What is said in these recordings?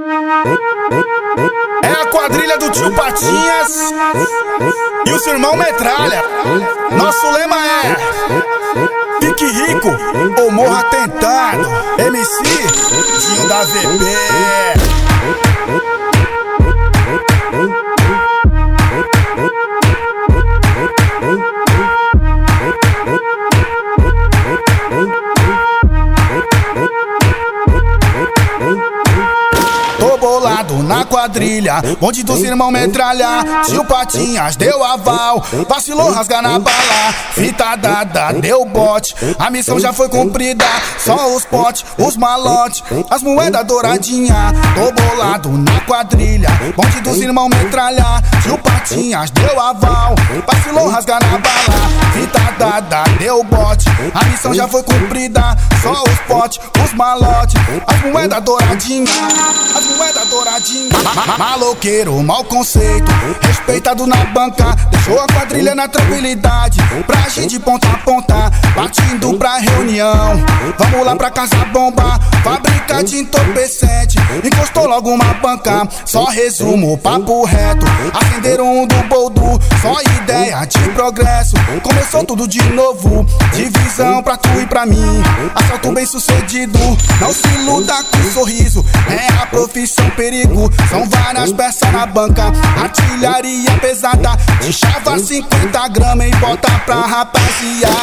É a quadrilha do tio Patinhas e o seu irmão Metralha. Nosso lema é Fique rico ou morra tentado. MC Dinho da VP. Bolado na quadrilha. Bonde dos irmãos metralha. Tio Patinhas deu aval. Vacilou rasgar na bala. Fita dada, deu bote. A missão já foi cumprida. Só os potes, os malotes. As moedas douradinha. Tô bolado na quadrilha. Bonde dos irmãos metralha. Tio Patinhas deu aval. Vacilou rasgar na bala. Fita dada, deu bote. A missão já foi cumprida. Só os potes, os malotes. As moedas douradinha. Maloqueiro, mau conceito. Respeitado na banca. Deixou a quadrilha na tranquilidade. Pra agir de ponta a ponta. Partindo pra reunião. Vamos lá pra casa bomba. Fábrica de entorpecente. Encostou logo uma banca. Só resumo, papo reto. Acenderam um do boldo. Só ideia de progresso. Começou tudo de novo. Divisão pra tu e pra mim. Assalto bem sucedido. Não se luta com sorriso. É a profissão perigo. São várias peças na banca. Artilharia pesada. De chava 50 gramas e bota pra rapaziada.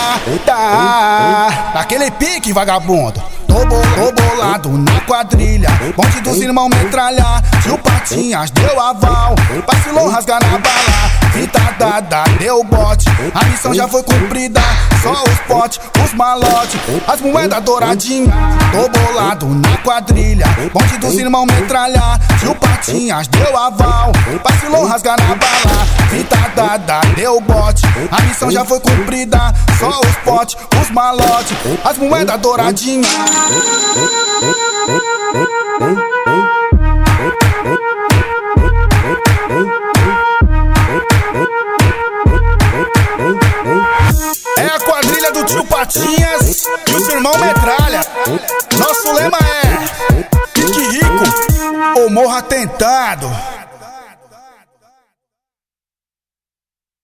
Naquele pique, vagabundo. Tô, bolado na quadrilha. Bonde dos irmãos metralha. Tio Patinhas deu aval. Vacilou rasgar na bala. Fita dada, deu bote. A missão já foi cumprida. Só os potes, os malotes, as moedas douradinhas. Tô bolado na quadrilha. Bonde dos irmãos metralha. Tio Patinhas deu aval. Vacilou rasgar na bala. Fita dada, deu bote. A missão já foi cumprida. Só os potes, os malotes, as moedas douradinhas. Patinhas e seu irmão Metralha. Nosso lema é Fique rico ou morra tentado.